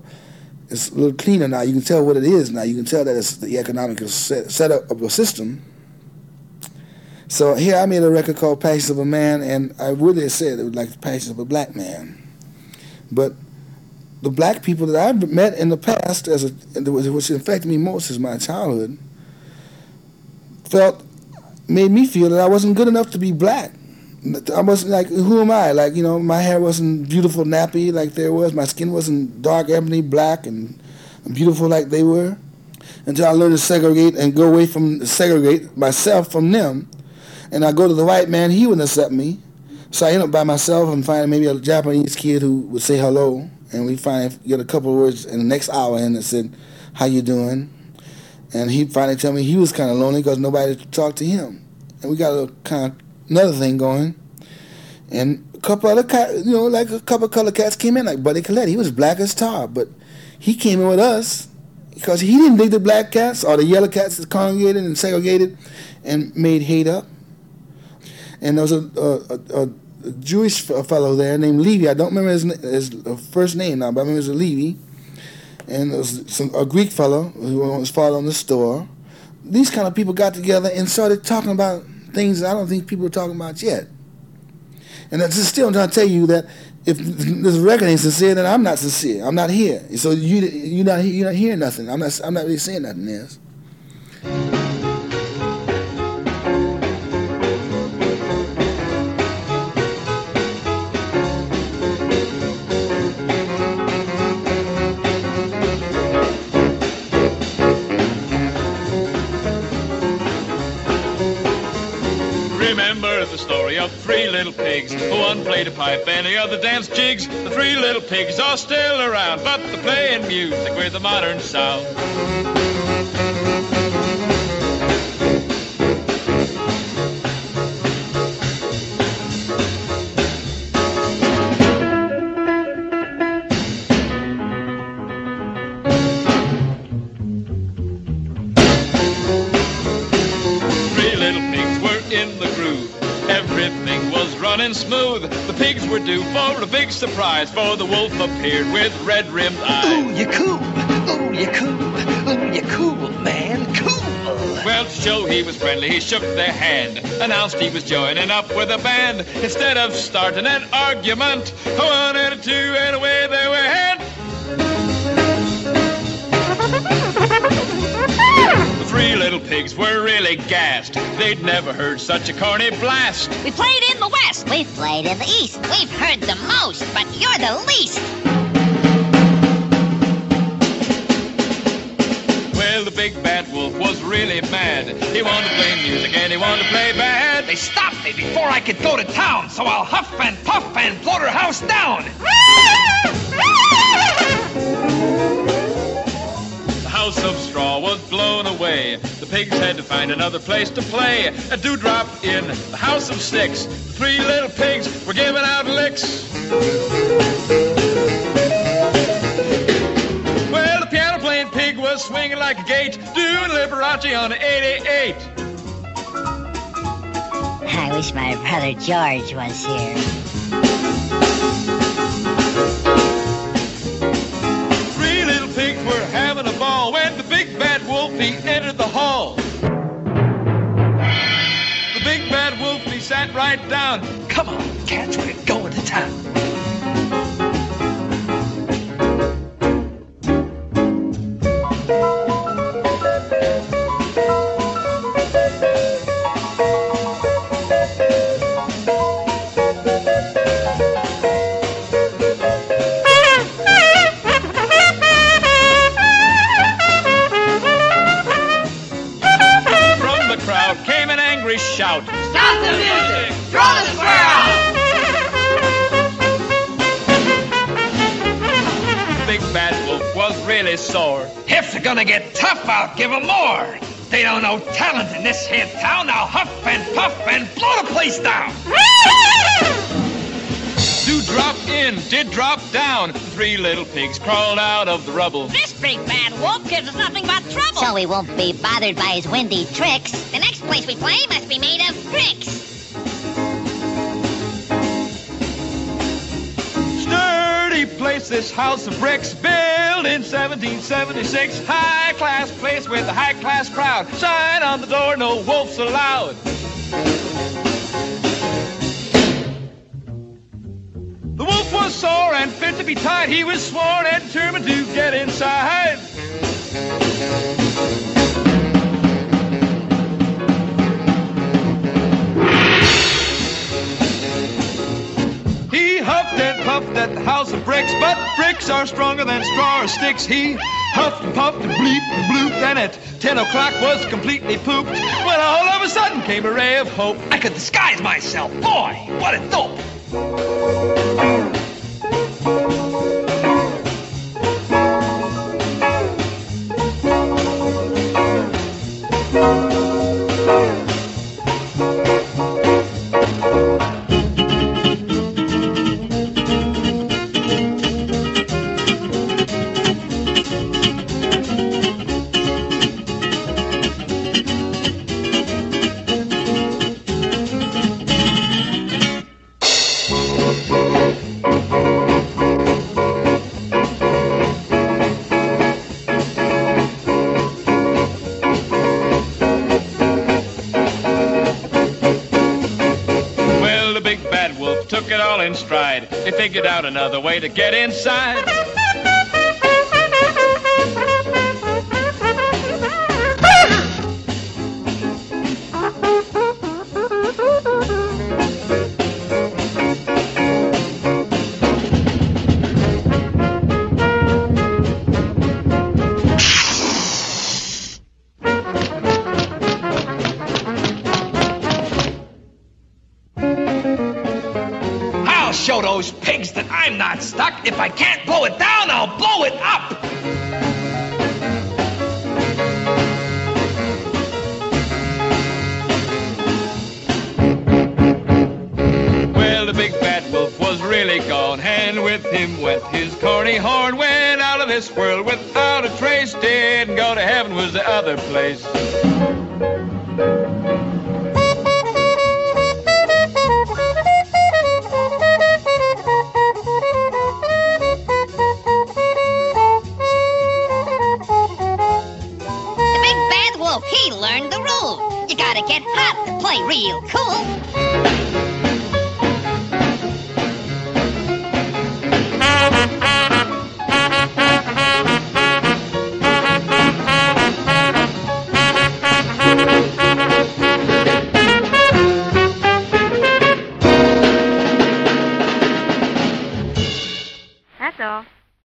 it's a little cleaner now. You can tell what it is now. You can tell that it's the economic set, setup of a system. So here I made a record called Passions of a Man, and I really said it was like the Passions of a Black Man. But the black people that I've met in the past, as a, which affected me most is my childhood, felt made me feel that I wasn't good enough to be black. I wasn't like, who am I? Like, you know, my hair wasn't beautiful nappy like there was. My skin wasn't dark ebony black and beautiful like they were. Until I learned to segregate and go away from segregate myself from them. And I go to the white man, he wouldn't accept me. So I end up by myself and find maybe a Japanese kid who would say hello. And we finally get a couple words in the next hour and it said, how you doing? And he finally told me he was kind of lonely because nobody talked to him. And we got a kind of another thing going. And a couple other cats, you know, like a couple color cats came in, like Buddy Collette. He was black as tar, but he came in with us because he didn't dig the black cats or the yellow cats that congregated and segregated and made hate up. And there was a, a, a, a Jewish fellow there named Levy. I don't remember his, his uh, first name now, but I remember it was a Levy and some, a Greek fellow who was following the store. These kind of people got together and started talking about things that I don't think people are talking about yet. And that's still trying to tell you that if this record ain't sincere, then I'm not sincere. I'm not here. So you you're not you're not hearing nothing. I'm not I'm not really saying nothing else. Of three little pigs. One played a pipe and the other danced jigs. The three little pigs are still around, but they're playing music with a modern sound. A big surprise, for the wolf appeared with red rimmed eyes. Ooh, you cool. Ooh, you cool. Ooh, you cool, man. Cool. Well, to show he was friendly, he shook their hand, announced he was joining up with a band. Instead of starting an argument, one and a two, and away they went. The three little pigs were really gassed. They'd never heard such a corny blast. We played in the West. We've played in the East. We've heard the most, but you're the least. Well, the big bad wolf was really mad. He wanted to play music and he wanted to play bad. They stopped me before I could go to town, so I'll huff and puff and blow her house down. The house of straw was blown away. Pigs had to find another place to play. A dewdrop in the house of sticks. The three little pigs were giving out licks. Well, the piano playing pig was swinging like a gate, doing Liberace on an 88. I wish my brother George was here. Down. Rubble. This big bad wolf gives us nothing but trouble. So we won't be bothered by his windy tricks. The next place we play must be made of bricks. Sturdy place, this house of bricks, built in 1776. High class place with a high class crowd. Sign on the door, no wolves allowed. Be tied. He was sworn and determined to get inside. He huffed and puffed at the house of bricks, but bricks are stronger than straw or sticks. He huffed and puffed and bleeped and blooped, and at 10 o'clock was completely pooped. When all of a sudden came a ray of hope. I could disguise myself. Boy, what a dope. Figured out another way to get inside.